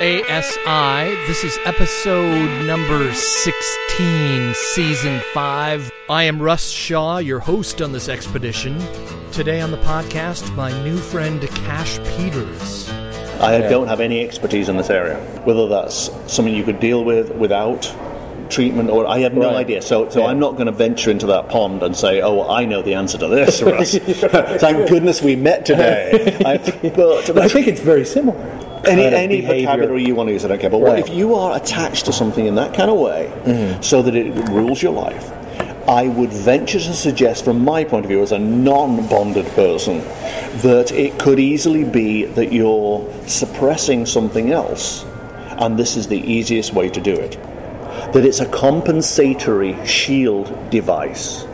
ASI. This is episode number 16, season 5. I am Russ Shaw, your host on this expedition. Today on the podcast, my new friend Cash Peters. I don't have any expertise in this area. Whether that's something you could deal with without treatment or I have no Right. idea. So so Yeah. I'm not going to venture into that pond and say, "Oh, I know the answer to this." Russ. Thank goodness we met today. I, but, But I think it's very similar. Any any behavior. vocabulary you want to use, I don't care. But what Right. if you are attached to something in that kind of way, mm-hmm. so that it rules your life? I would venture to suggest, from my point of view, as a non-bonded person, that it could easily be that you're suppressing something else, and this is the easiest way to do it. That it's a compensatory shield device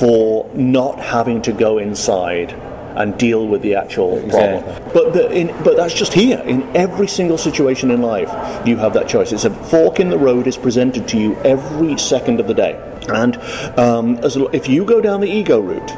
for not having to go inside and deal with the actual problem. Exactly. But the, in, but that's just here. In every single situation in life, you have that choice. It's a fork in the road is presented to you every second of the day. And um, as, if you go down the ego route,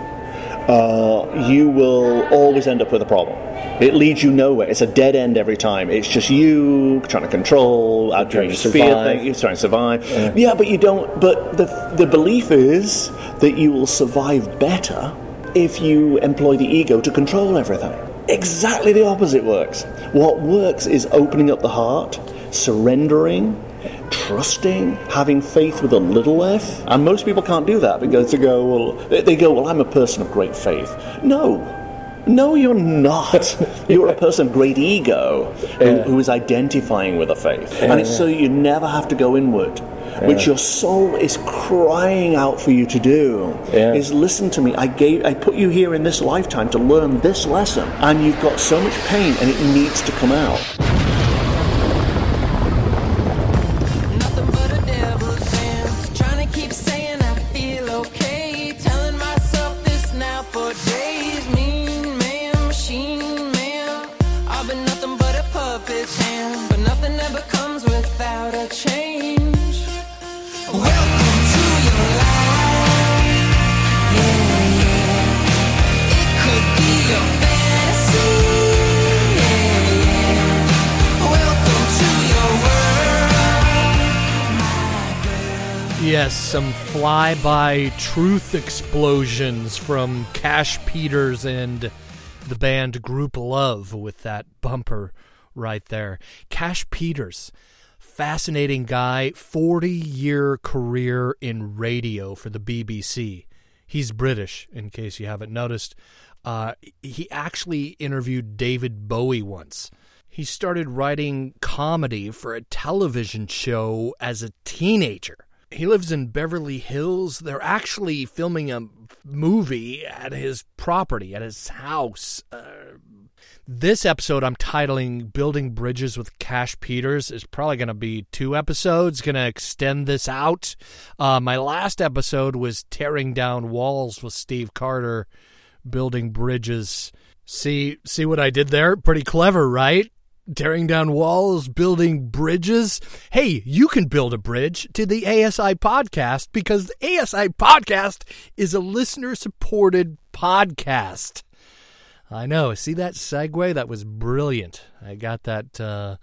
uh, you will always end up with a problem. It leads you nowhere. It's a dead end every time. It's just you trying to control, out Trying to survive. thing, you're trying to survive. Yeah. but you don't. But the the belief is that you will survive better if you employ the ego to control everything. Exactly the opposite works. What works is opening up the heart, surrendering, trusting, having faith with a little f. And most people can't do that because they go, well, they- go, well, I'm a person of great faith. No. No, you're not. You're a person of great ego who, Yeah. who is identifying with a faith. and it's so you never have to go inward, which your soul is crying out for you to do. Yeah. Is listen to me. I gave I put you here in this lifetime to learn this lesson. And you've got so much pain and it needs to come out. Flyby truth explosions from Cash Peters and the band Grouplove with that bumper right there. Cash Peters, fascinating guy, 40 year career in radio for the BBC. He's British, in case you haven't noticed. Uh, he actually interviewed David Bowie once. He started writing comedy for a television show as a teenager. He lives in Beverly Hills. They're actually filming a movie at his property, at his house. Uh, this episode I'm titling Building Bridges with Cash Peters is probably going to be two episodes, going to extend this out. Uh, my last episode was Tearing Down Walls with Steve Carter, Building Bridges. See, see what I did there? Pretty clever, right? Tearing down walls, building bridges. Hey, you can build a bridge to the ASI podcast because the ASI podcast is a listener supported podcast. I know. See that segue? That was brilliant. I got that uh,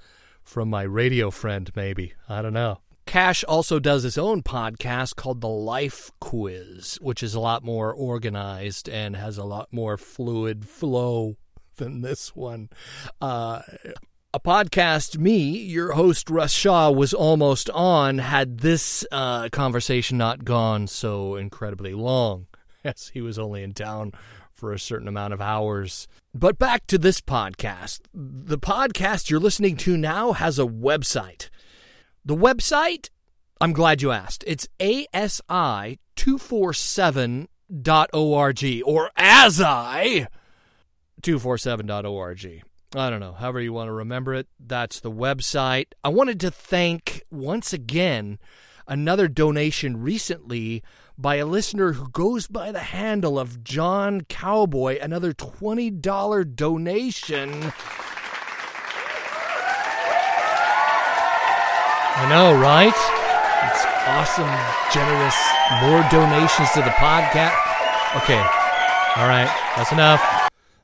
from my radio friend, maybe. I don't know. Cash also does his own podcast called The Life Quiz, which is a lot more organized and has a lot more fluid flow than this one. Uh, a podcast me, your host Russ Shaw, was almost on had this uh, conversation not gone so incredibly long. Yes, he was only in town for a certain amount of hours. But back to this podcast. The podcast you're listening to now has a website. The website, I'm glad you asked. It's asi247.org or ASI 247.org. I don't know, however you want to remember it. That's the website. I wanted to thank once again another donation recently by a listener who goes by the handle of John Cowboy, another $20 donation. I know, right? It's awesome, generous. More donations to the podcast. Okay. All right. That's enough.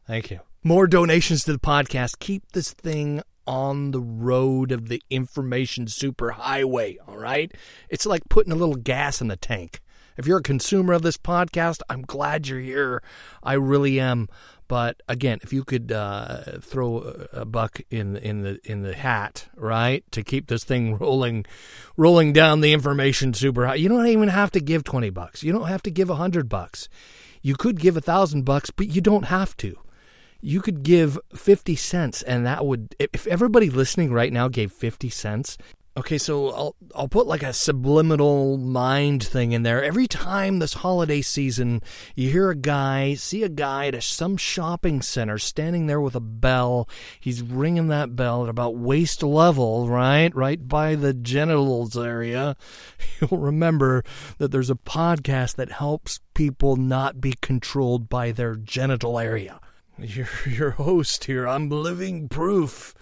Thank you. More donations to the podcast. Keep this thing on the road of the information superhighway, all right? It's like putting a little gas in the tank. If you're a consumer of this podcast, I'm glad you're here. I really am. But again, if you could uh, throw a buck in in the in the hat, right, to keep this thing rolling, rolling down the information super high, you don't even have to give twenty bucks. You don't have to give a hundred bucks. You could give a thousand bucks, but you don't have to. You could give fifty cents, and that would if everybody listening right now gave fifty cents, Okay, so I'll I'll put like a subliminal mind thing in there. Every time this holiday season, you hear a guy, see a guy at some shopping center standing there with a bell. He's ringing that bell at about waist level, right? Right by the genitals area. You'll remember that there's a podcast that helps people not be controlled by their genital area. Your your host here, I'm living proof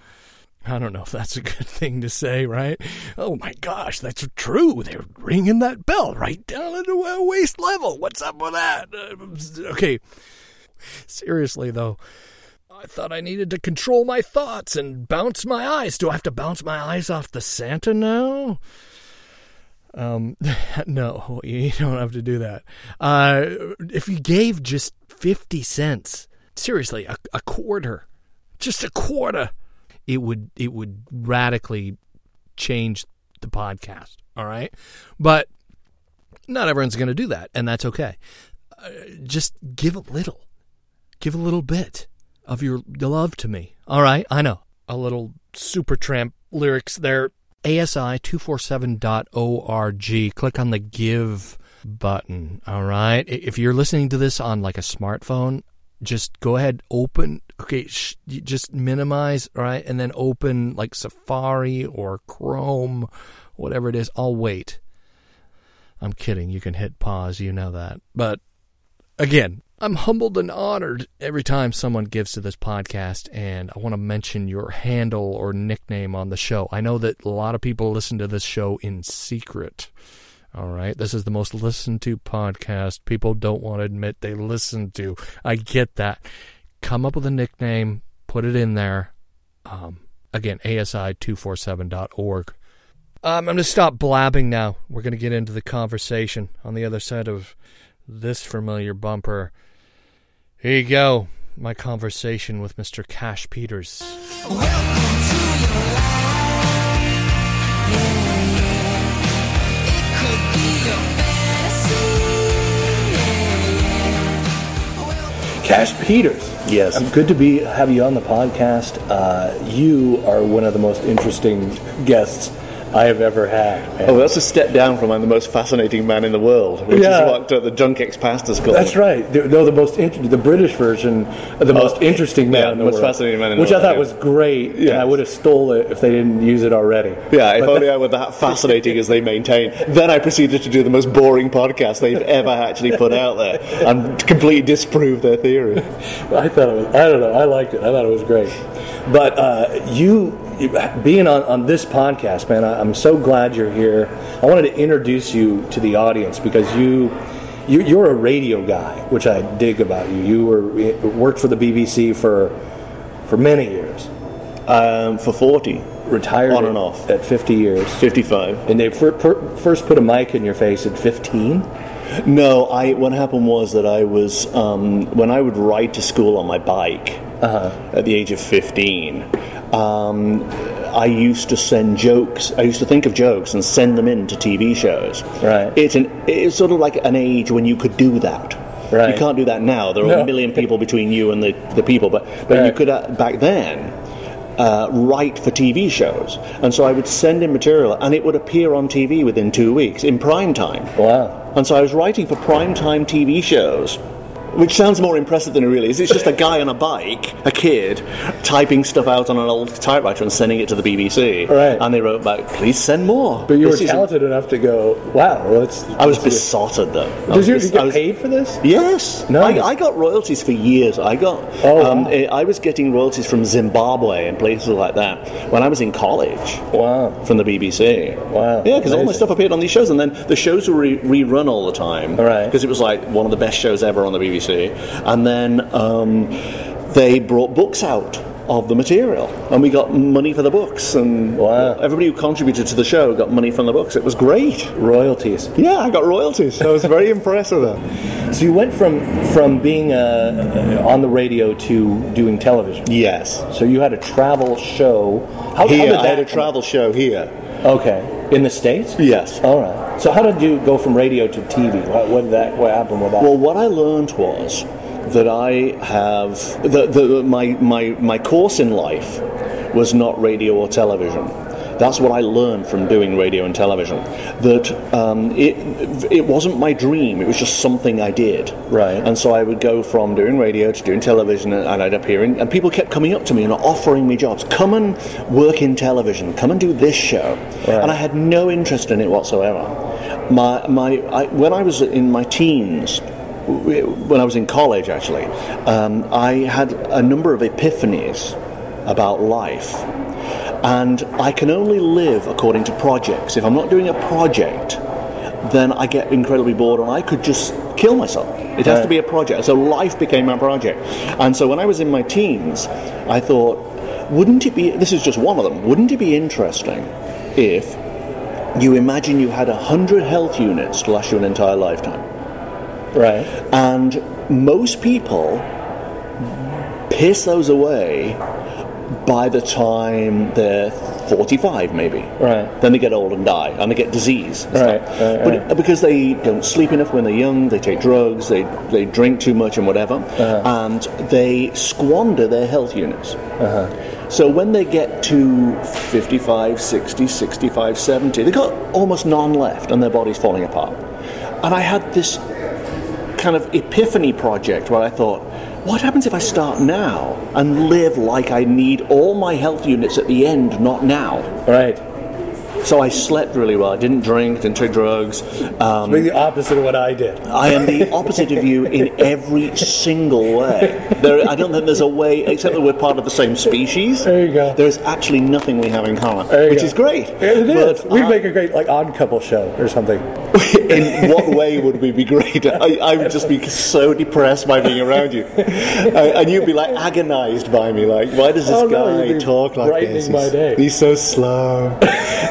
I don't know if that's a good thing to say, right? Oh my gosh, that's true. They're ringing that bell right down into a waist level. What's up with that? Uh, okay. Seriously, though, I thought I needed to control my thoughts and bounce my eyes. Do I have to bounce my eyes off the Santa now? Um, no, you don't have to do that. Uh, if you gave just 50 cents, seriously, a, a quarter, just a quarter it would it would radically change the podcast. All right, but not everyone's going to do that, and that's okay. Uh, just give a little, give a little bit of your love to me. All right, I know a little Supertramp lyrics there. ASI247.org. Click on the give button. All right. If you're listening to this on like a smartphone, just go ahead, open. Okay, sh- just minimize, right? and then open like Safari or Chrome, whatever it is. I'll wait. I'm kidding. You can hit pause. You know that. But again, I'm humbled and honored every time someone gives to this podcast, and I want to mention your handle or nickname on the show. I know that a lot of people listen to this show in secret. All right. This is the most listened to podcast people don't want to admit they listen to. I get that. Come up with a nickname, put it in there. Um, again, asi247.org. Um, I'm going to stop blabbing now. We're going to get into the conversation on the other side of this familiar bumper. Here you go. My conversation with Mr. Cash Peters. Cash Peters. Yes. Um, good to be have you on the podcast. Uh, you are one of the most interesting guests I have ever had. man. Oh, that's a step down from I'm the most fascinating man in the world, which Yeah. is what uh, the junk ex-pastors call That's right. The- No, the most inter- the British version, of the most interesting man yeah, in the most world, fascinating man in the which world, I thought yeah. was great. And Yeah. I would have stole it if they didn't use it already. Yeah, if But only I were that fascinating as they maintain. Then I proceeded to do the most boring podcast they've ever actually put out there and completely disprove their theory. I thought it was. I don't know. I liked it. I thought it was great. But uh, you- being on, on this podcast, man, I, I'm so glad you're here. I wanted to introduce you to the audience because you. You, you're a radio guy, which I dig about you. You were worked for the BBC for for many years. Um, for 40, Retired On and off. at 50 years, 55. and they fir- per- first put a mic in your face at 15. No, I. What happened was that I was um, when I would ride to school on my bike Uh-huh. at the age of fifteen. Um, I used to send jokes. I used to think of jokes and send them in to TV shows. Right. It's an. It's sort of like an age when you could do that. Right. You can't do that now. There are No. a million people between you and the, the people, but but you could uh, back then. Uh, write for TV shows, and so I would send in material, and it would appear on TV within two weeks in prime time. Wow. And so I was writing for primetime TV shows, which sounds more impressive than it really is. It's just a guy on a bike, a kid, typing stuff out on an old typewriter and sending it to the BBC. Right. And they wrote back, please send more. But you were This is- talented enough to go, wow. Well, let's, I was let's do this." besotted though. I Did was you, bes- you get was- paid for this? Yes, No. I, I got royalties for years. I got, Oh, um, wow. eh, I was getting royalties from Zimbabwe and places like that when I was in college Wow. from the BBC. Wow, Yeah, because all my stuff appeared on these shows, and then the shows were re- rerun all the time. Right. Because it was like one of the best shows ever on the BBC, and then um, they brought books out of the material, and we got money for the books, and Wow. everybody who contributed to the show got money from the books. It was great. Royalties. Yeah, I got royalties. I was very impressed with that. So you went from from being uh, on the radio to doing television. Yes. So you had a travel show. How, Here, how did I had a travel show here. Okay, in the states. Yes. All right. So how did you go from radio to TV? What, what did that? What happened with that? Well, what I learned was that I have the, the, my, my, my course in life was not radio or television. That's what I learned from doing radio and television. That um, it it wasn't my dream; it was just something I did. Right. And so I would go from doing radio to doing television, and and I'd appear, in, and people kept coming up to me and offering me jobs. Come and work in television. Come and do this show. Right. And I had no interest in it whatsoever. My my I, when I was in my teens, when I was in college, actually, um, I had a number of epiphanies about life. And I can only live according to projects. If I'm not doing a project, then I get incredibly bored and I could just kill myself. It has to be a project. So life became my project. And so when I was in my teens, I thought, wouldn't it be, this is just one of them, wouldn't it be interesting if you imagine you had 100 health units to last you an entire lifetime? right. And most people piss those away by the time they're 45, maybe. Right. Then they get old and die, and they get disease. Right, right, but right. because they don't sleep enough when they're young, they take drugs, they, they drink too much and whatever, Uh-huh. and they squander their health units. Uh-huh. So when they get to 55, 60, 65, 70, they've got almost none left, and their body's falling apart. And I had this kind of epiphany project where I thought, what happens if I start now and live like I need all my health units at the end, not now? Right. So I slept really well. I didn't drink, didn't take drugs. Um, Being the opposite of what I did. I am the opposite of you in every single way. There, I don't think there's a way, except that we're part of the same species. There you go. There's actually nothing we have in common, which go. is great. It is. We'd I- make a great like odd couple show or something. in what way would we be great? I, I would just be so depressed by being around you, Uh, and you'd be like agonized by me. Like, why does this Oh, no, guy be talk like this? my He's- day. He's so slow.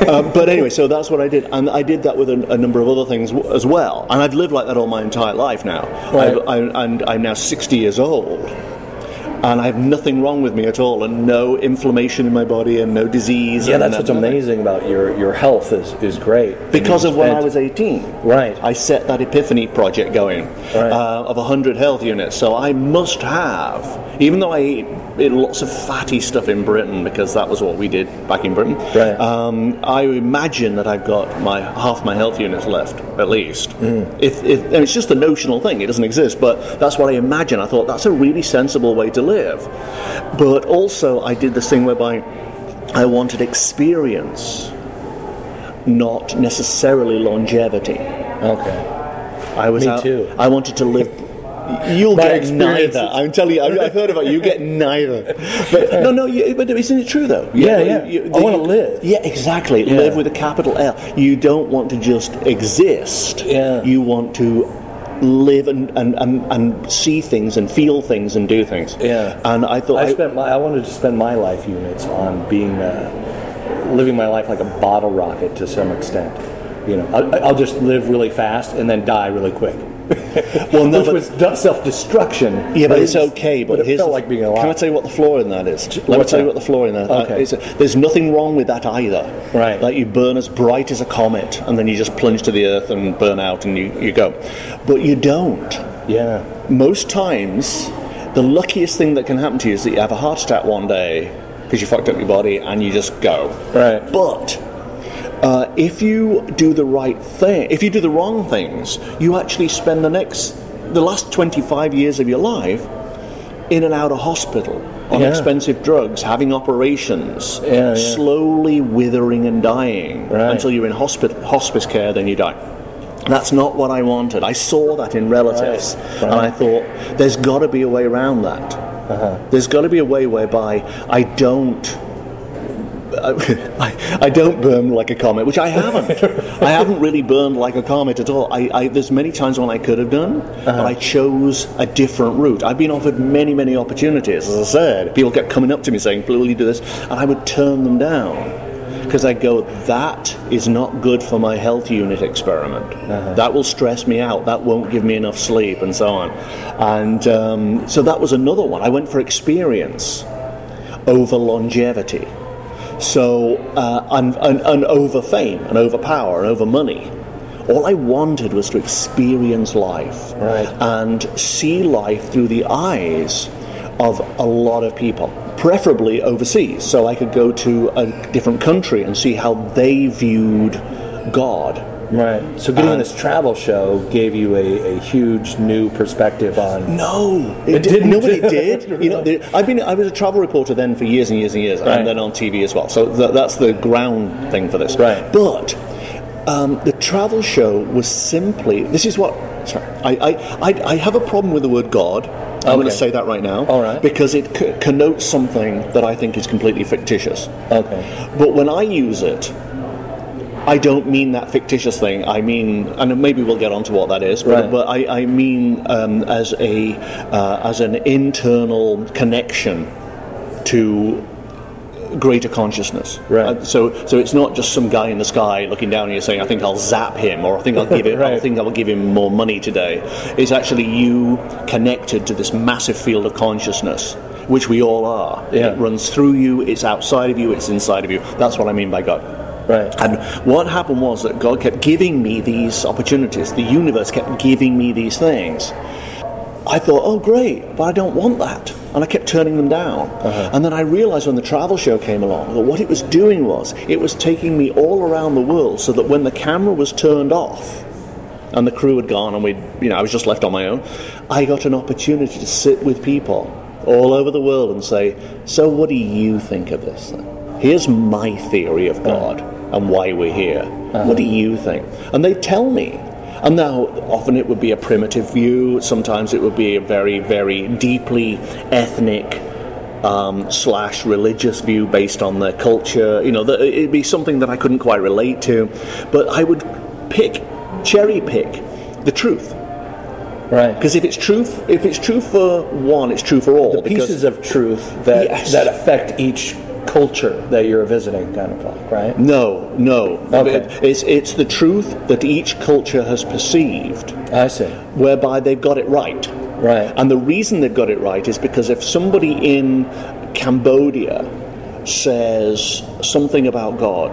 um, Um, but anyway, so that's what I did, and I did that with a, a number of other things w- as well. And I've lived like that all my entire life now. Right. I've, I, and I'm now 60 years old. And I have nothing wrong with me at all, and no inflammation in my body, and no disease. Yeah, and that's what's amazing about your your health is is great. Because of when I was 18. Right. I set that epiphany project going Right. uh, of 100 health units. So I must have, even though I eat, ate lots of fatty stuff in Britain, because that was what we did back in Britain, Right. um, I imagine that I've got my half my health units left, at least. Mm. If, if, and it's just a notional thing, it doesn't exist, but that's what I imagine. I thought that's a really sensible way to live. But also, I did this thing whereby I wanted experience, not necessarily longevity. Okay. I was Me out, too. I wanted to live. You'll My get neither. I'm telling you. I've heard about it. You get neither. But no, no. You, but isn't it true though? Yeah, You- yeah. you- I wanna live. Yeah, exactly. Yeah. Live with a capital L. You don't want to just exist. Yeah. You want to live and, and, and, and see things and feel things and do things. Yeah. And I thought I I- spent my I wanted to spend my life units on being uh, living my life like a bottle rocket to some extent. You know, I, I'll just live really fast and then die really quick. Well, no, which but- was self-destruction. Yeah, but it's okay. But, it here's felt like being alive. Can I tell you what the flaw in that is? Let me tell you what the flaw in that. Okay. Uh, is. there's nothing wrong with that either. Right. Like you burn as bright as a comet, and then you just plunge to the earth and burn out, and you, you go. But you don't. Yeah. Most times, the luckiest thing that can happen to you is that you have a heart attack one day because you fucked up your body, and you just go. Right. But uh, if you do the right thing, if you do the wrong things, you actually spend the next, the last 25 years of your life in and out of hospital on Yeah. expensive drugs, having operations, Yeah, yeah. slowly withering and dying Right. until you're in hospital, hospice care, then you die. That's not what I wanted. I saw that in relatives, Right, and. I thought there's got to be a way around that. Uh-huh. There's got to be a way whereby I don't I, I don't burn like a comet, which I haven't. I haven't really burned like a comet at all. I, I, there's many times when I could have done, but I chose a different route. I've been offered many, many opportunities. As I said, people kept coming up to me saying, "Will you do this?" and I would turn them down because I go, that is not good for my health unit experiment. That will stress me out. That won't give me enough sleep, and so on. And um, so that was another one. I went for experience over longevity. So, uh, and, and, and over fame, and over power, and over money. All I wanted was to experience life Right. and see life through the eyes of a lot of people, preferably overseas, so I could go to a different country and see how they viewed God. Right. So getting Uh, on this travel show gave you a, a huge new perspective on. No, It it, didn't? didn't. Nobody did. You know, the- I've been. I was a travel reporter then for years and years and years, Right. and then on TV as well. So th- that's the ground thing for this. Right. But um, the travel show was simply. This is what. Sorry, I I, I, I have a problem with the word God. I'm going to say that right now. All right. Because it c- connotes something that I think is completely fictitious. Okay. But when I use it, I don't mean that fictitious thing. I mean, and maybe we'll get onto what that is. But, Right. but I, I mean um, as a uh, as an internal connection to greater consciousness. Right. Uh, so so it's not just some guy in the sky looking down and you saying, "I think I'll zap him," or "I think I'll give him, I think I'll give him more money today." It's actually you connected to this massive field of consciousness. Which we all are. Yeah. It runs through you, it's outside of you, it's inside of you. That's what I mean by God. Right. And what happened was that God kept giving me these opportunities. The universe kept giving me these things. I thought, oh, great, but I don't want that. And I kept turning them down. Uh-huh. And then I realized when the travel show came along that what it was doing was it was taking me all around the world so that when the camera was turned off and the crew had gone and we you know I was just left on my own, I got an opportunity to sit with people all over the world and say, so what do you think of this? Here's my theory of God and why we're here. What do you think? And they tell me. And now, often it would be a primitive view. Sometimes it would be a very, very deeply ethnic um, slash religious view based on their culture. You know, the, it'd be something that I couldn't quite relate to. But I would pick, cherry pick, the truth. Right. Because if it's truth, if it's true for one, it's true for all. the because- pieces of truth that Yes. that affect each culture that you're visiting, kind of like, right? No, no. Okay. It- It's, it's the truth that each culture has perceived, I see. whereby they've got it right. Right. And the reason they've got it right is because if somebody in Cambodia says something about God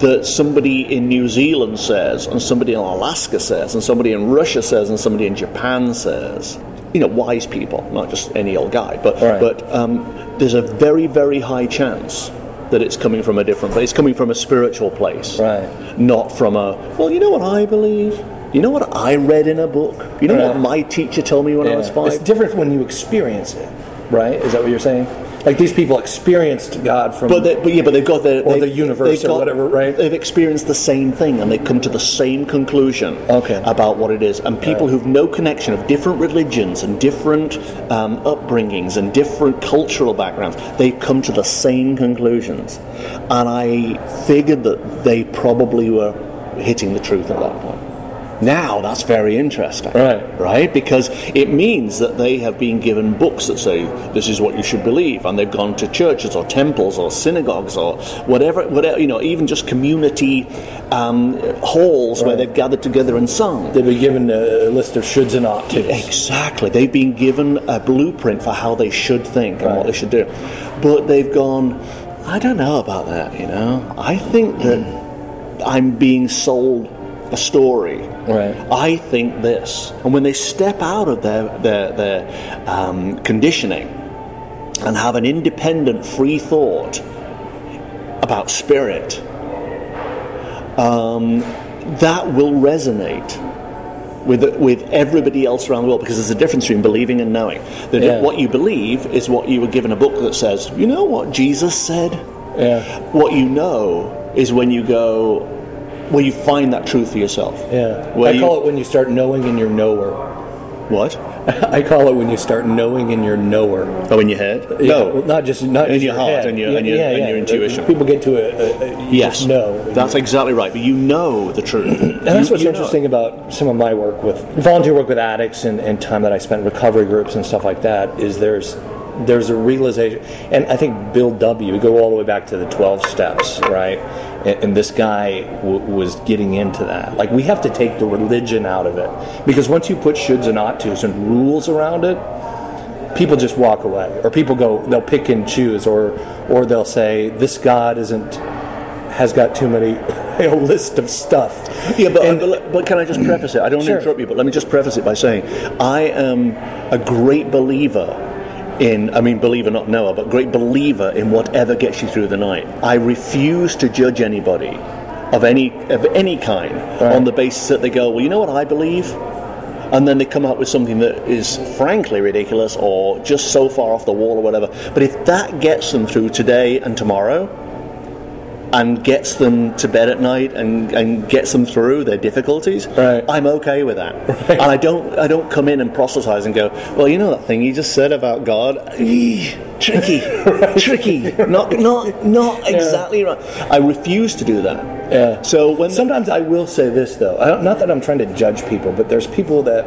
that somebody in New Zealand says, and somebody in Alaska says, and somebody in Russia says, and somebody in Japan says, you know, wise people, not just any old guy, but Right. but um, there's a very very high chance that it's coming from a different place, It's coming from a spiritual place, Right. Not from a well, you know what I believe. You know what I read in a book. You know what my teacher told me when I was Yeah. five. It's different when you experience it, right? Is that what you're saying? Like these people experienced God from. But, they, but yeah, but they've got their Or they- the universe or got- whatever, right? They've experienced the same thing, and they come to the same conclusion Okay. about what it is. And people Right. who've no connection of different religions and different um, upbringings and different cultural backgrounds, they've come to the same conclusions. And I figured that they probably were hitting the truth at that point. Now that's very interesting, Right. Right, because it means that they have been given books that say this is what you should believe, and they've gone to churches or temples or synagogues or whatever, whatever you know, even just community um, halls where they've gathered together and sung. They've been given a list of shoulds and ought tos. Exactly. They've been given a blueprint for how they should think and what they should do. But they've gone, I don't know about that, you know. I think that I'm being sold a story. Right. I think this. And when they step out of their, their, their um, conditioning and have an independent, free thought about spirit, um, that will resonate with with everybody else around the world because there's a difference between believing and knowing. That Yeah. what you believe is what you were given a book that says, you know what Jesus said. Yeah. What you know is when you go, where you find that truth for yourself. Yeah. Where I you- call it when you start knowing in your knower. What? I call it when you start knowing in your knower. Oh, in your head? Yeah, No. well, not just not In just your heart head. and your- and your- and your intuition. People get to a, a, a Yes. know. That's exactly right. But you know the truth. And that's what's interesting about some of my work with volunteer work with addicts and, and time that I spent in recovery groups and stuff like that is there's there's a realization and I think Bill W. we go all the way back to the 12 steps right and, and this guy w- was getting into that. Like we have to take the religion out of it. Because once you put shoulds and ought tos and rules around it people just walk away. Or people go they'll pick and choose. Or or they'll say this God isn't has got too many a list of stuff. Yeah, but, And- but, but can I just preface it? I don't want Sure. to interrupt you, but let me just preface it by saying I am a great believer in, I mean, believer, not knower, but great believer in whatever gets you through the night. I refuse to judge anybody of any of any kind on the basis that they go, well, you know what I believe, and then they come up with something that is frankly ridiculous or just so far off the wall or whatever. But if that gets them through today and tomorrow, and gets them to bed at night and, and gets them through their difficulties, Right. I'm okay with that. And I don't I don't come in and proselytize and go, well, you know that thing you just said about God, tricky, tricky, not not not exactly right. I refuse to do that. Yeah. So when Sometimes I will say this though. I don't, not that I'm trying to judge people, but there's people that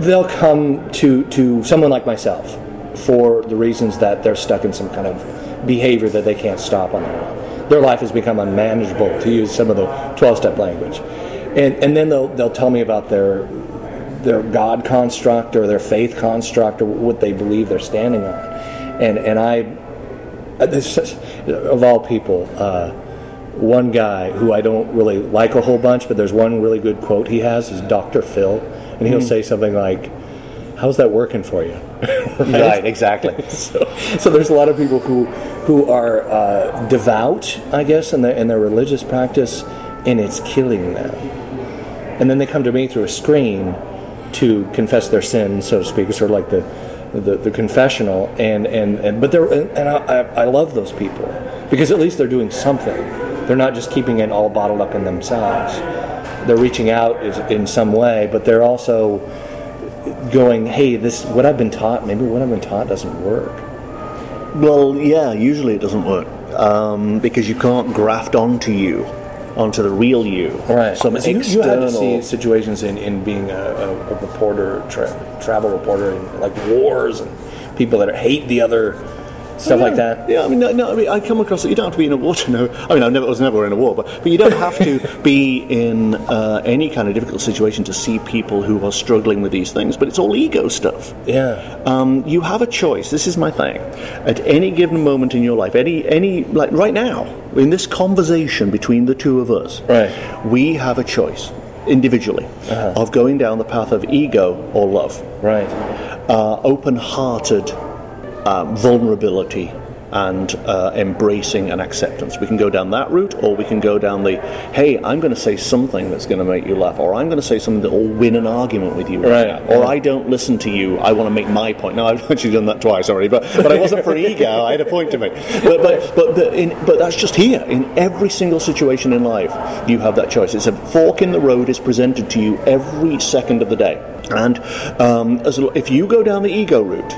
they'll come to to someone like myself for the reasons that they're stuck in some kind of behavior that they can't stop on their own. Their life has become unmanageable, to use some of the 12-step language, and and then they'll they'll tell me about their their God construct or their faith construct or what they believe they're standing on, and and I uh, this of all people, uh, one guy who I don't really like a whole bunch, but there's one really good quote he has is Dr. Phil, and he'll say something like, "How's that working for you?" right, exactly. so, so there's a lot of people who who are uh, devout, I guess, in their in their religious practice, and it's killing them. And then they come to me through a screen to confess their sin, so to speak. Sort of like the the, the confessional, and, and, and but they're and I I love those people because at least they're doing something. They're not just keeping it all bottled up in themselves. They're reaching out in some way, but they're also going, "Hey, this what I've been taught. Maybe what I've been taught doesn't work." Well, yeah, usually it doesn't work um, because you can't graft onto you, onto the real you. Right. Some so you, you external. had to see situations in, in being a, a, a reporter, tra- travel reporter, in like wars and people that hate the other, stuff like that. Yeah, I mean, no, no, I mean, I come across it. You don't have to be in a war to know. I mean, I never was never in a war, but but you don't have to be in uh, any kind of difficult situation to see people who are struggling with these things. But it's all ego stuff. Yeah. Um, you have a choice. This is my thing. At any given moment in your life, any any like right now, in this conversation between the two of us, Right. we have a choice individually of going down the path of ego or love Right. uh, open-hearted um, vulnerability and uh, embracing and acceptance. We can go down that route, or we can go down the, hey, I'm going to say something that's going to make you laugh, or I'm going to say something that will win an argument with you, Right, now, or yeah. I don't listen to you. I want to make my point. Now I've actually done that twice already, but but I wasn't for ego. I had a point to make. But but but but, in, but that's just here in every single situation in life. You have that choice. It's a fork in the road is presented to you every second of the day, and um, as, if you go down the ego route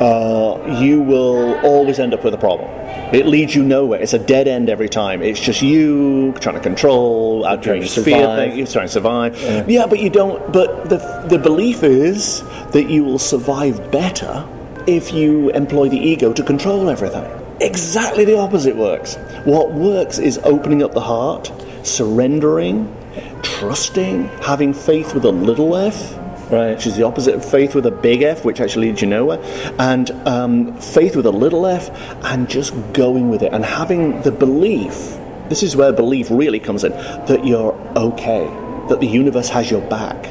uh, you will always end up with a problem. It leads you nowhere. It's a dead end every time. It's just you trying to control, out doing to survive. You're trying to survive. Yeah. but you don't. But the the belief is that you will survive better if you employ the ego to control everything. Exactly the opposite works. What works is opening up the heart, surrendering, trusting, having faith with a little f Right. which is the opposite of faith with a big F, which actually leads you nowhere, and um, faith with a little f, and just going with it and having the belief. This is where belief really comes in that you're okay, that the universe has your back,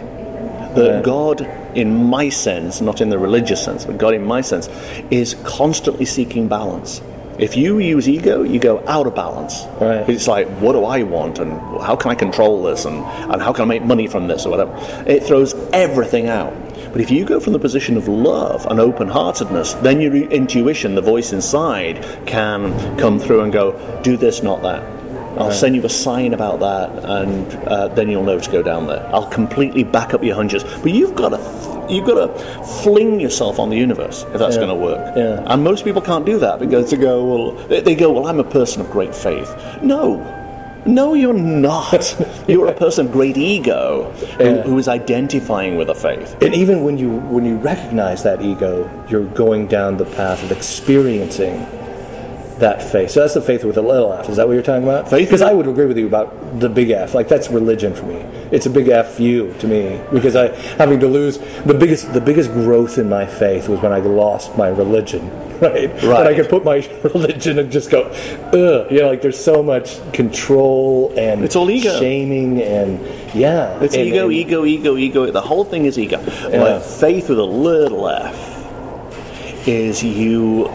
that Right. God, in my sense, not in the religious sense, but God in my sense, is constantly seeking balance. If you use ego, you go out of balance. Right. It's like, what do I want, and how can I control this, and, and how can I make money from this, or whatever. It throws everything out. But if you go from the position of love and open heartedness, then your intuition, the voice inside, can come through and go, do this, not that. I'll send you a sign about that, and uh, then you'll know to go down there. I'll completely back up your hunches, but you've got to you've got to fling yourself on the universe if that's Yeah. going to work. Yeah. And most people can't do that because they go, well, they, go, well, I'm a person of great faith. No. No, you're not. You're a person of great ego who, Yeah. who is identifying with a faith. And even when you when you recognize that ego, you're going down the path of experiencing that faith. So that's the faith with a little f. Is that what you're talking about? Faith Because I would agree with you about the big F. Like that's religion for me. It's a big F you to me because I having to lose the biggest the biggest growth in my faith was when I lost my religion. Right. Right. When I could put my religion and just go, ugh. You know, like there's so much control and It's all ego. shaming and yeah. It's and- ego, and- ego, ego, ego. The whole thing is ego. Yeah. Faith with a little f is you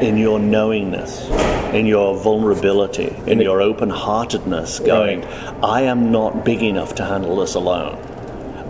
in your knowingness, in your vulnerability, in your open heartedness, going, I am not big enough to handle this alone.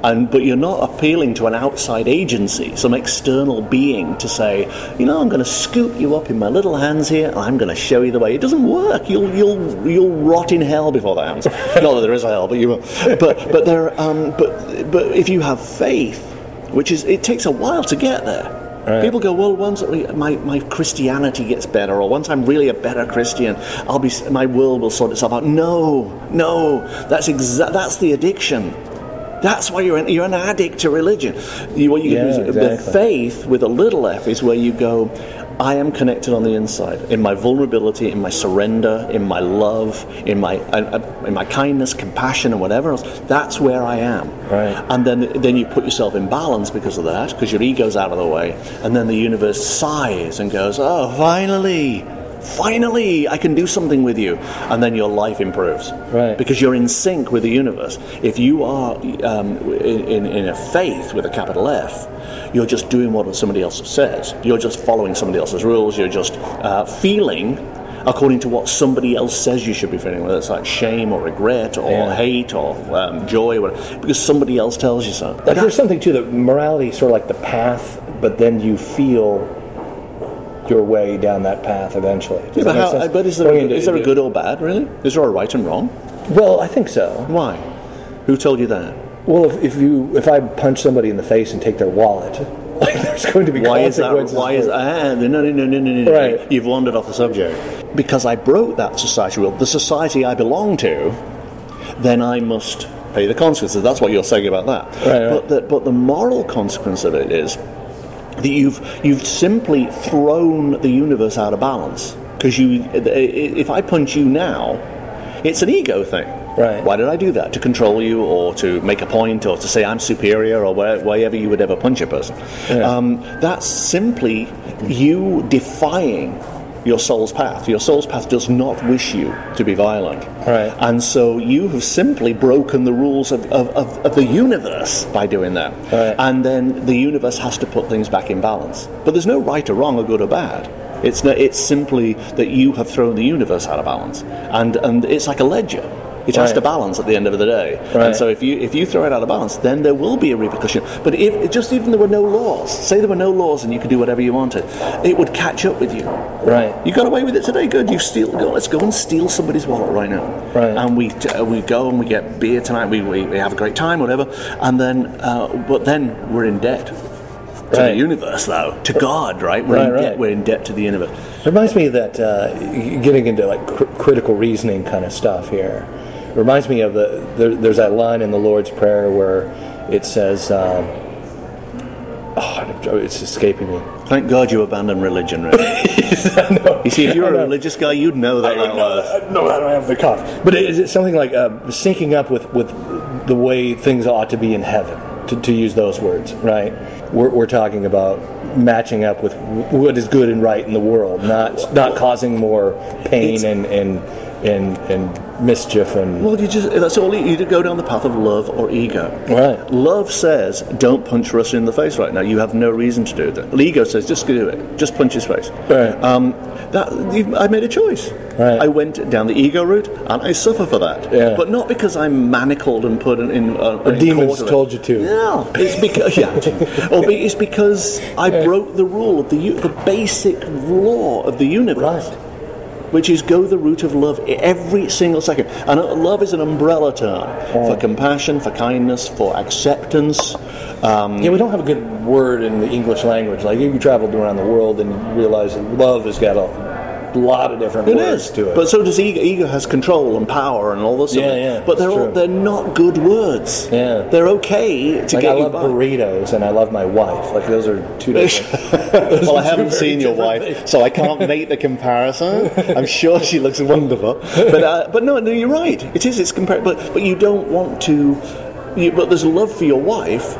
And, but you're not appealing to an outside agency, some external being, to say, you know, I'm going to scoop you up in my little hands here, and I'm going to show you the way. It doesn't work. You'll you'll you'll rot in hell before that happens. not that there is a hell, but you will. But but there um, but but if you have faith, which is it takes a while to get there. People go, well, once my, my Christianity gets better, or once I'm really a better Christian, I'll be my world will sort itself out. No, no, that's exa- that's the addiction. That's why you're an, you're an addict to religion. You, what you Yeah, do is, the faith with a little f is where you go. I am connected on the inside, in my vulnerability, in my surrender, in my love, in my in my kindness, compassion, and whatever else. That's where I am. Right. And then then you put yourself in balance because of that, because your ego's out of the way, and then the universe sighs and goes, "Oh, finally." Finally, I can do something with you, and then your life improves. Right. Because you're in sync with the universe. If you are um, in, in, a faith with a capital F, you're just doing what somebody else says. You're just following somebody else's rules. You're just uh, feeling according to what somebody else says you should be feeling, whether it's like shame or regret or Yeah. hate or um, joy, or whatever, because somebody else tells you so. Like there's something too that morality, is sort of like the path, but then you feel your way down that path eventually. Does Yeah, but, how, sense? but is there, into- is there a good or bad, really? Is there a right and wrong? Well, I think so. Why? Who told you that? Well, if, if you if I punch somebody in the face and take their wallet, like there's going to be Why is that? Why is ah, no, no, no, no, no, no, no. Right. You've wandered off the subject. Because I broke that society rule, the society I belong to, then I must pay the consequences. That's what you're saying about that. Right, right. But the, but the moral consequence of it is that you've you've simply thrown the universe out of balance. Because you, if I punch you now, it's an ego thing. Right. Why did I do that? To control you, or to make a point, or to say I'm superior, or where, wherever you would ever punch a person. Um, that's simply you defying your soul's path. Your soul's path does not wish you to be violent. Right. And so you have simply broken the rules of, of, of, of the universe by doing that. Right. And then the universe has to put things back in balance. But there's no right or wrong or good or bad. It's, no, it's simply that you have thrown the universe out of balance. And, and it's like a ledger. It has to balance at the end of the day. Right. And so if you if you throw it out of balance, then there will be a repercussion. But if just even there were no laws, say there were no laws and you could do whatever you wanted, it would catch up with you. Right. You got away with it today. Good. You steal. Go. Let's go and steal somebody's wallet right now. Right. And we uh, we go and we get beer tonight. We, we, we have a great time, whatever. And then, uh, but then we're in debt to the universe, though. To God, right? We're Right, in debt. right. We're in debt to the universe. It Reminds me that uh, getting into like cr- critical reasoning kind of stuff here. Reminds me of the there, there's that line in the Lord's Prayer where it says, um, "Oh, it's escaping me." Thank God you abandoned religion, really. You see, if you were a religious guy, you'd know that that was. No, I don't have the cough. But is it something like uh, syncing up with, with the way things ought to be in heaven, to, to use those words, right? We're, we're talking about matching up with what is good and right in the world, not not causing more pain It's- and, and and and mischief and Well, you just that's all you, you go down the path of love or ego. Right. Love says, don't punch Russia in the face right now. You have no reason to do that. Ego says, just do it. Just punch his face. Right. Um, that you, I made a choice. Right. I went down the ego route, and I suffer for that. Yeah. But not because I'm manacled and put in. in uh, The in demons court of it. told you to. No, it's because yeah, or be- it's because I broke the rule of the the basic law of the universe. Right. Which is go the route of love every single second. And love is an umbrella term for compassion, for kindness, for acceptance. Um, Yeah, we don't have a good word in the English language. Like you traveled around the world and you realize that love has got a lot of different It words is, to it. but so does ego. Ego has control and power and all this. Yeah, stuff. yeah, But they're all, they're not good words. Yeah. they're okay to like get I love by. burritos and I love my wife. Like those are two different. well, I haven't seen your wife, so I can't make the comparison. I'm sure she looks wonderful, but uh, but no, no, you're right. It is. It's compared, but but you don't want to. You, but there's love for your wife,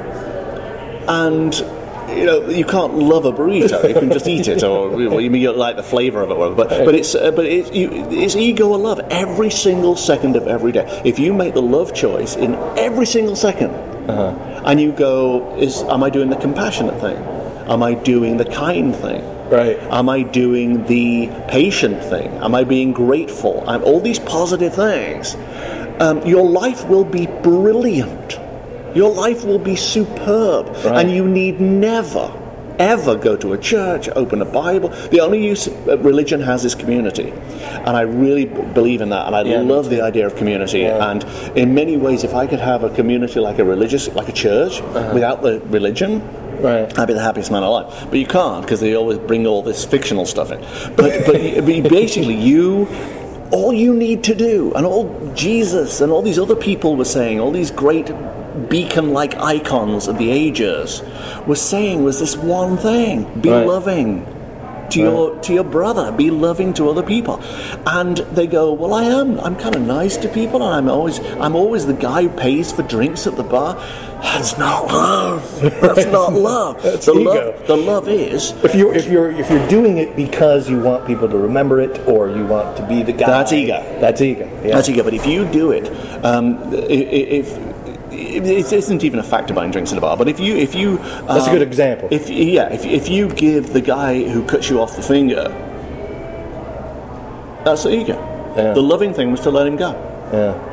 and you know you can't love a burrito. You can just eat it, or you mean you like the flavour of it, or whatever. But but it's uh, but it's, you, it's ego or love every single second of every day. If you make the love choice in every single 2nd and you go, is am I doing the compassionate thing? Am I doing the kind thing? Right. Am I doing the patient thing? Am I being grateful? I'm, all these positive things. Um, your life will be brilliant. Your life will be superb. Right. And you need never, ever go to a church, open a Bible. The only use religion has is community. And I really believe in that. And I Yeah, love the idea of community. Yeah. And in many ways, if I could have a community like a religious, like a church, uh-huh. without the religion, Right. I'd be the happiest man alive. But you can't because they always bring all this fictional stuff in. But, but, but basically, you, all you need to do, and all Jesus and all these other people were saying, all these great beacon like icons of the ages were saying was this one thing be Right. loving. To your to your brother, be loving to other people, and they go. Well, I am. I'm kind of nice to people, and I'm always I'm always the guy who pays for drinks at the bar. That's not love. That's not love. That's the ego. love the love is If you if you're if you're doing it because you want people to remember it or you want to be the guy, That's ego. That's ego. Yeah. That's ego. But if you do it, um, i- i- if it isn't even a factor buying drinks at a bar, but if you if you That's a um, good example. If yeah, if, if you give the guy who cuts you off the finger, that's the ego. Yeah. The loving thing was to let him go. yeah.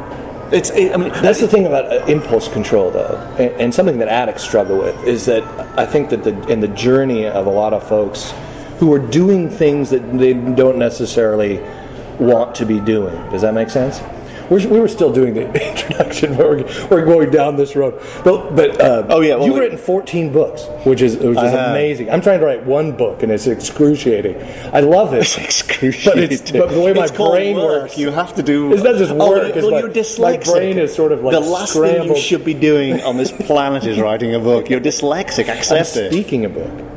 It's it, I mean That's the thing about uh, impulse control, though, and, and something that addicts struggle with is that I think that the, in the journey of a lot of folks who are doing things that they don't necessarily want to be doing. Does that make sense? We're, we were still doing the introduction, but we're, we're going down this road. But, but uh, Oh, yeah, well, you've we- written 14 books, which is which is amazing. I'm trying to write one book, and it's excruciating. I love it. It's excruciating. But, it's, but the way my brain work. works, You have to do. It's not just Oh, work. it's well, my, you're dyslexic. My brain is sort of like the last thing you should be doing on this planet is writing a book. You're dyslexic. I'm Accept it. speaking a book.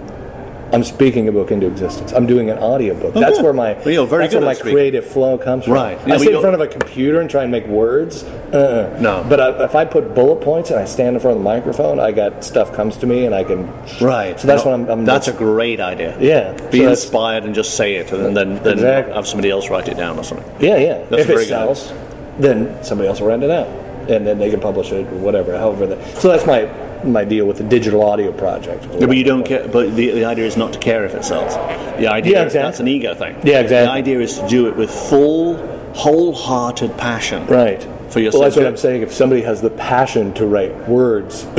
I'm speaking a book into existence. I'm doing an audiobook. Oh, that's good. where my Well, you're very that's where my speaking. creative flow comes from. Right. Yeah, I sit in front of a computer and try and make words. Uh-uh. No. But I, if I put bullet points and I stand in front of the microphone, I got stuff comes to me and I can. Right. So that's No, what I'm. I'm that's a great idea. Yeah. Be So inspired and just say it, and then then Exactly. have somebody else write it down or something. Yeah, yeah. That's if very it good. sells, then somebody else will rent it out, and then they can publish it or whatever. However, that. So that's my my deal with the digital audio project. Yeah, but you don't care. But the, the idea is not to care if it sells. The idea Yeah, exactly. that's an ego thing. Yeah, exactly. The idea is to do it with full, wholehearted passion. Right. For Well, that's what. I'm saying. If somebody has the passion to write words,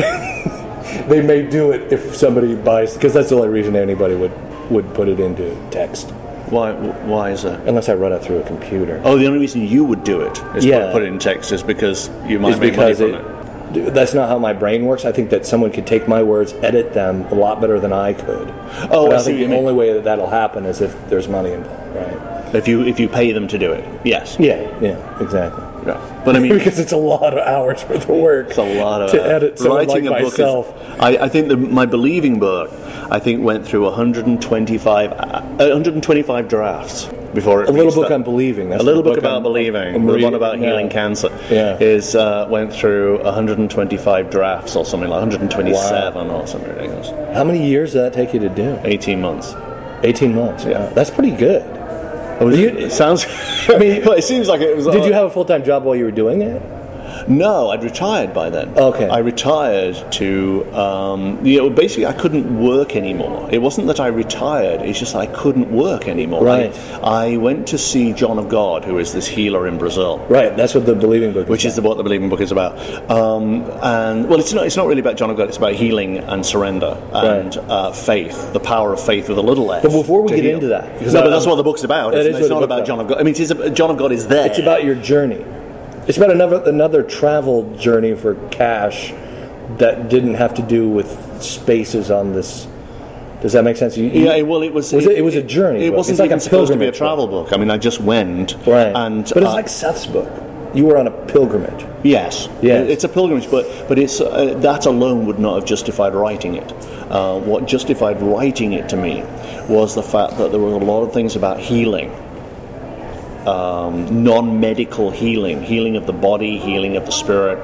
they may do it if somebody buys, because that's the only reason anybody would, would put it into text, Why? Why is that? unless I run it through a computer. Oh, the only reason you would do it is Yeah. put, put it in text is because you might is make money from it. Dude, that's not how my brain works. I think that someone could take my words, edit them a lot better than I could. Oh, But I I see think the mean. only way that that'll happen is if there's money involved, right? If you if you pay them to do it, yes. Yeah, yeah, exactly. Yeah. But I mean, because it's a lot of hours worth of work. It's a lot of to edit someone like writing a book. is- I, I think the, my believing book, I think went through 125, uh, 125 drafts before it. a little book that. on believing. That's a little the book, about I'm- believing, I'm the one about now. healing cancer, Yeah. is uh, went through 125 drafts or something like 127 or something ridiculous. How many years did that take you to do? 18 months. 18 months. Yeah. Wow. That's pretty good. Oh, is it? sounds. I mean, well, it seems like it was. Did you have a full time job while you were doing it? No, I'd retired by then. Okay. I retired to, um, you know, basically I couldn't work anymore. It wasn't that I retired, it's just I couldn't work anymore. Right. I, I went to see John of God, who is this healer in Brazil. Right. That's what the Believing Book. Which is the, what the Believing Book is about, um, and well, it's not. It's not really about John of God. It's about healing and surrender and Right. uh, faith, the power of faith with a little f. But before we get heal. into that, because no, I- but that's what the book's about. It's, it's not about about. John of God. I mean, is, John of God is there. It's about your journey. It's about another another travel journey for Cash that didn't have to do with spaces on this. Does that make sense? You, Yeah, well, it was. Was it- it was a journey It book. wasn't It's like even a supposed to be a travel book. I mean, I just went. right. And but it's uh, like Seth's book. You were on a pilgrimage. Yes, Yes. it's a pilgrimage, but but it's uh, that alone would not have justified writing it. Uh, what justified writing it to me was the fact that there were a lot of things about healing, um, non-medical healing, healing of the body, healing of the spirit,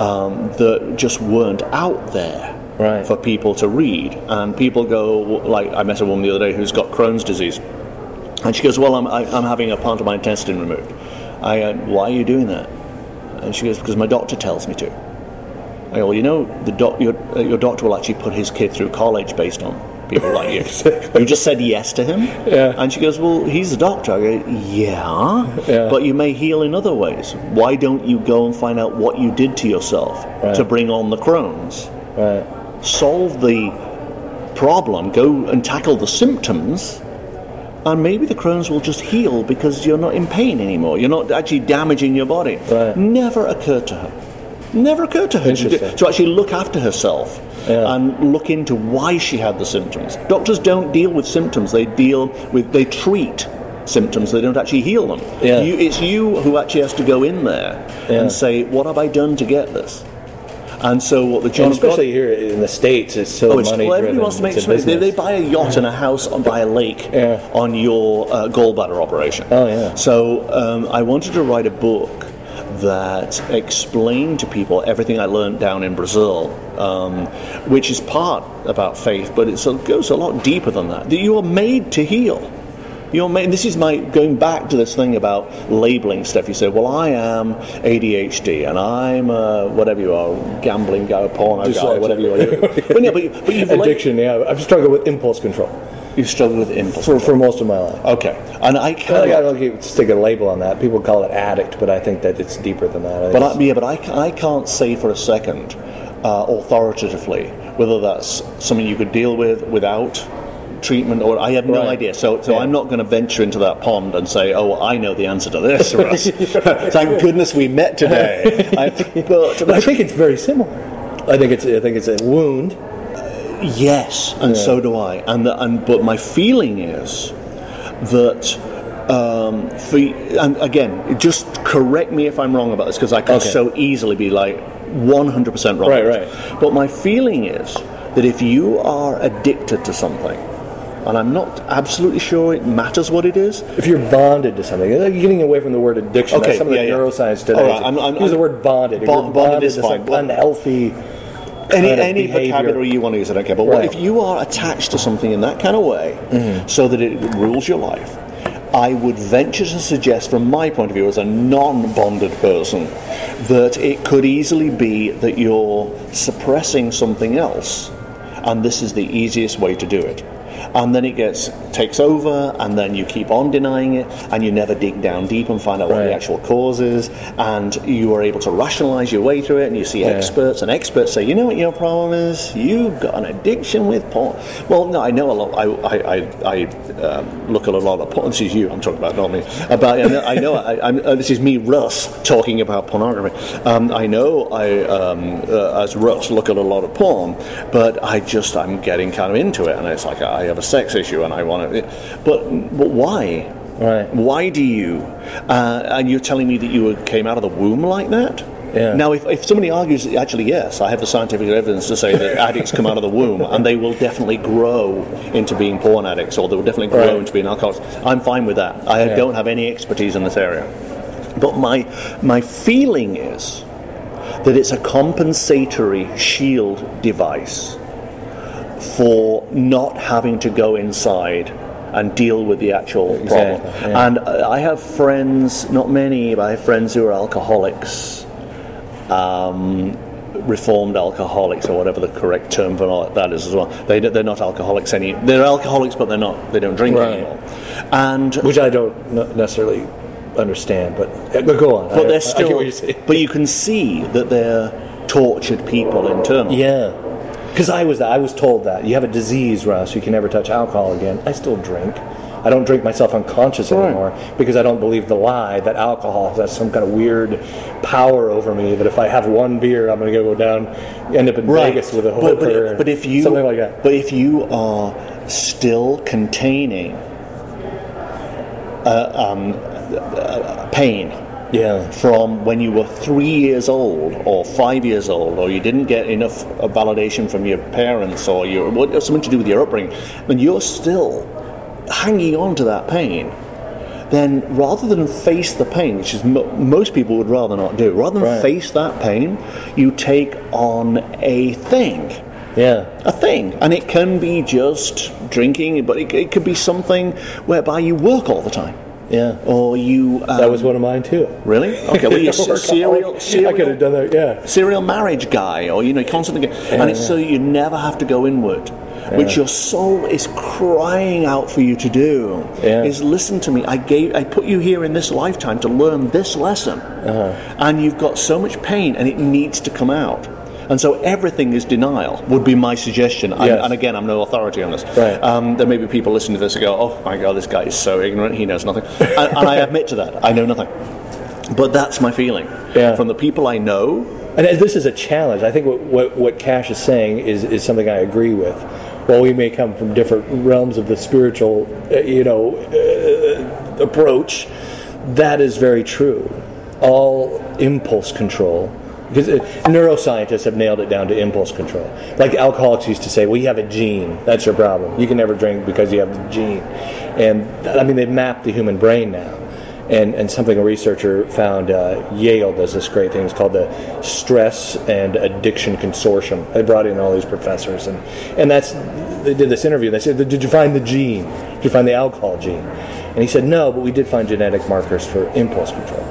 um, that just weren't out there Right. for people to read. And people go like I met a woman the other day who's got Crohn's disease. And she goes, "Well, I'm, I, I'm having a part of my intestine removed." I go, "Why are you doing that?" And she goes, "Because my doctor tells me to." I go, "Well, you know, the doc- your, uh, your doctor will actually put his kid through college based on people like you. you just said yes to him." Yeah. And she goes, "Well, he's a doctor." I go, "Yeah, Yeah. but you may heal in other ways. Why don't you go and find out what you did to yourself Right. to bring on the Crohn's?" Right. solve the problem, go and tackle the symptoms, and maybe the Crohn's will just heal because you're not in pain anymore. You're not actually damaging your body. Right. Never occurred to her. Never occurred to her to, to actually look after herself Yeah. and look into why she had the symptoms. Doctors don't deal with symptoms; they deal with they treat symptoms. They don't actually heal them. Yeah. You, it's you who actually has to go in there Yeah. and say, "What have I done to get this?" And so, what the John And especially here in the states, it's so Oh, it's money well, driven. everybody wants to make some money. They, they buy a yacht and a house on, by a lake Yeah. on your uh, gallbladder operation. Oh, yeah. So um, I wanted to write a book that explain to people everything I learned down in Brazil, um, which is part about faith, but it goes a lot deeper than that. That you are made to heal. You're made, this is my going back to this thing about labeling stuff. You say, "Well, I am ADHD, and I'm uh, whatever you are, gambling guy, porno guy, whatever you are." but, yeah, but, but you've Addiction, yeah. I've struggled with impulse control You've struggled with impulse. for, for most of my life. okay, and I can't. I cannot. gotta keep- stick a label on that. People call it addict, but I think that it's deeper than that. I But I, yeah, but I, I can't say for a second, uh, authoritatively, whether that's something you could deal with without treatment, or I have no Right. idea. So, so Yeah. I'm not going to venture into that pond and say, "Oh, I know the answer to this." Russ. Thank goodness we met today. I, but, but I think it's very similar. I think it's I think it's a wound. Yes, and so do I. And the, and but my feeling is that um, for and again, just correct me if I'm wrong about this because I can Okay. so easily be like 100 percent wrong. Right, this. But my feeling is that if you are addicted to something, and I'm not absolutely sure it matters what it is. If you're bonded to something, like getting away from the word addiction. Okay, That's some of yeah, the yeah. neuroscience today. All right, I'm- I'm- Use the I'm- word bonded. Bond- bonded bonded is to fine. some unhealthy. Any any behavior. vocabulary you want to use, I don't care. But what, Right. if you are attached to something in that kind of way, mm-hmm. so that it rules your life, I would venture to suggest, from my point of view, as a non-bonded person, that it could easily be that you're suppressing something else, and this is the easiest way to do it. And then it gets takes over, and then you keep on denying it, and you never dig down deep and find out what the actual cause is, and you are able to rationalize your way through it, and you see experts, and experts say, you know what your problem is? You've got an addiction with porn. Well, no, I know a lot. I, I, I, I um, look at a lot of porn. This is you I'm talking about, not me. About, I know, I know I, I'm, uh, this is me, Russ, talking about pornography. Um, I know I, um, uh, as Russ, look at a lot of porn, but I just, I'm getting kind of into it, and it's like I have a sex issue, and I want to. But, but why? Right. Why do you? Uh, and you're telling me that you came out of the womb like that? Yeah. Now, if, if somebody argues, actually, yes, I have the scientific evidence to say that addicts come out of the womb and they will definitely grow into being porn addicts or they will definitely grow Right. into being alcoholics. I'm fine with that. I Yeah. don't have any expertise in this area. But my, my feeling is that it's a compensatory shield device for not having to go inside and deal with the actual problem. Yeah. And I have friends, not many, but I have friends who are alcoholics. um, reformed alcoholics or whatever the correct term for that is as well. They they're not alcoholics any. They're alcoholics, but they're not. They don't drink Right. anymore. And which I don't necessarily understand. But, uh, but go on. but I, they're still. get what you're but you can see that they're tortured people internally. Yeah. Because I was that. I was told that you have a disease, Russ. You can never touch alcohol again. I still drink. I don't drink myself unconscious anymore because I don't believe the lie that alcohol has some kind of weird power over me. That if I have one beer, I'm going to go down, end up in Vegas with a but, but, hooker, but if you something like that. but if you are still containing uh, um, uh, pain Yeah. from when you were three years old or five years old, or you didn't get enough uh, validation from your parents, or your what, something to do with your upbringing, and you're still hanging on to that pain. Then, rather than face the pain, which is mo- most people would rather not do, rather than Right. face that pain, you take on a thing Yeah. a thing, and it can be just drinking, but it, it could be something whereby you work all the time, Yeah. or you. Um, That was one of mine too. really okay. Well, you're serial, serial, I could have done that. Yeah. serial marriage guy, or you know, constantly, and it's so you never have to go inward. Which your soul is crying out for you to do Yeah. is listen to me. I gave, I put you here in this lifetime to learn this lesson, Uh-huh. and you've got so much pain, and it needs to come out. And so everything is denial. Would be my suggestion. And- Yes. And again, I'm no authority on this. Right. Um, there may be people listening to this and go, "Oh my God, this guy is so ignorant. He knows nothing," and, and I admit to that. I know nothing. But that's my feeling. Yeah. From the people I know, And this is a challenge. I think what, what, what Cash is saying is, is something I agree with. While we may come from different realms of the spiritual, uh, you know, uh, approach, that is very true. All impulse control, because uh, neuroscientists have nailed it down to impulse control. Like alcoholics used to say, "Well, you have a gene. That's your problem. You can never drink because you have the gene." And I mean, they've mapped the human brain now and, and something a researcher found uh, Yale does this great thing. It's called the Stress and Addiction Consortium. They brought in all these professors, and and that's they did this interview. And They said, "Did you find the gene? Did you find the alcohol gene?" And he said, "No, but we did find genetic markers for impulse control,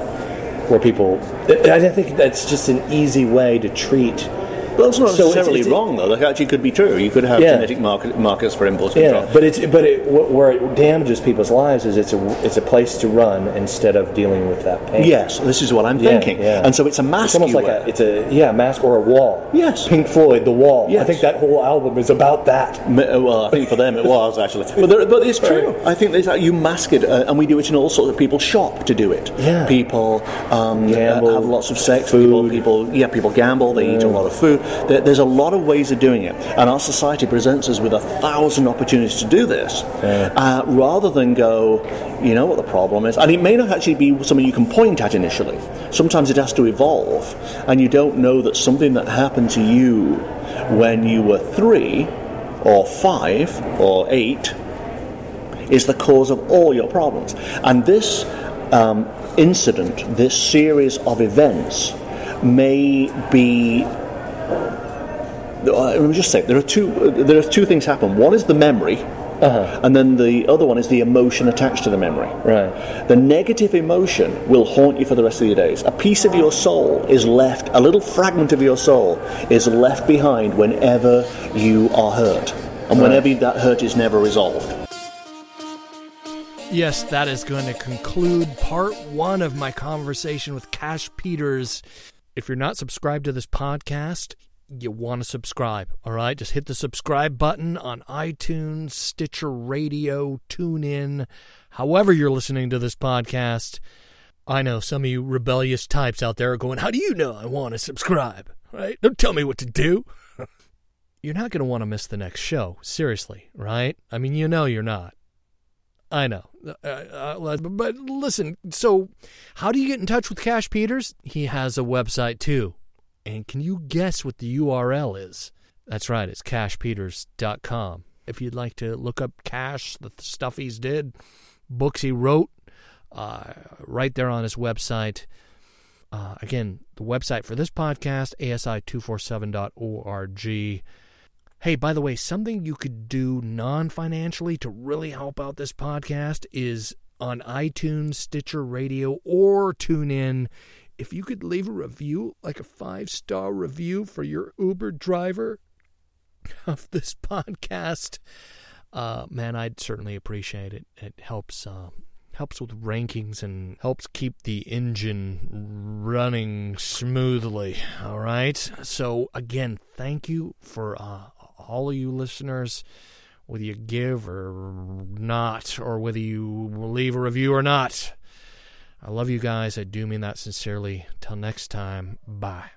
where people." I think that's just an easy way to treat. Well, that's not So necessarily it's- wrong, though. That actually could be true. You could have Yeah. genetic mark- markers for impulse control. Yeah, but it's but it, wh- where it damages people's lives is it's a it's a place to run instead of dealing with that pain. yes, this is what I'm Yeah, thinking. yeah. And so it's a mask. It's almost like wear. a it's a yeah mask or a wall. Yes. Pink Floyd, The Wall. I think that whole album is about that. Uh, Well, I think for them it was actually, but, there, but it's true. I think there's, you mask it, uh, and we do it in all sorts of people shop to do it. Yeah. people um, Gamble, uh, have lots of sex. food. People, people, yeah, people gamble. They eat a lot of food. There, there's a lot of ways of doing it, and our society presents us with a thousand opportunities to do this, uh, rather than go, you know what the problem is, and it may not actually be something you can point at initially. Sometimes it has to evolve, and you don't know that something that happened to you when you were three or five or eight is the cause of all your problems. And this um, incident, this series of events, may be. Uh, let me just say there are two. Uh, there are two things happen. One is the memory, and then the other one is the emotion attached to the memory. Right. The negative emotion will haunt you for the rest of your days. A piece of your soul is left, a little fragment of your soul is left behind whenever you are hurt, and whenever that hurt is never resolved. Yes, that is going to conclude part one of my conversation with Cash Peters. If you're not subscribed to this podcast, you want to subscribe, all right? Just hit the subscribe button on iTunes, Stitcher Radio, TuneIn, however you're listening to this podcast. I know some of you rebellious types out there are going, How do you know I want to subscribe? Right? Don't tell me what to do. you're not going to want to miss the next show. Seriously, right? I mean, you know you're not. I know. Uh, uh, but listen, so how do you get in touch with Cash Peters? He has a website too. And can you guess what the URL is? That's right, it's cashpeters.com. If you'd like to look up Cash, the stuff he's did, books he wrote, uh, right there on his website. Uh, again, the website for this podcast, asi247.org. Hey, by the way, something you could do non financially to really help out this podcast is on iTunes, Stitcher Radio, or TuneIn if you could leave a review, like a five star review for your Uber driver of this podcast, uh, man, I'd certainly appreciate it. It helps. Uh, helps with rankings and helps keep the engine running smoothly. All right. So again, thank you for uh, all of you listeners, whether you give or not, or whether you leave a review or not. I love you guys. I do mean that sincerely. Till next time, bye.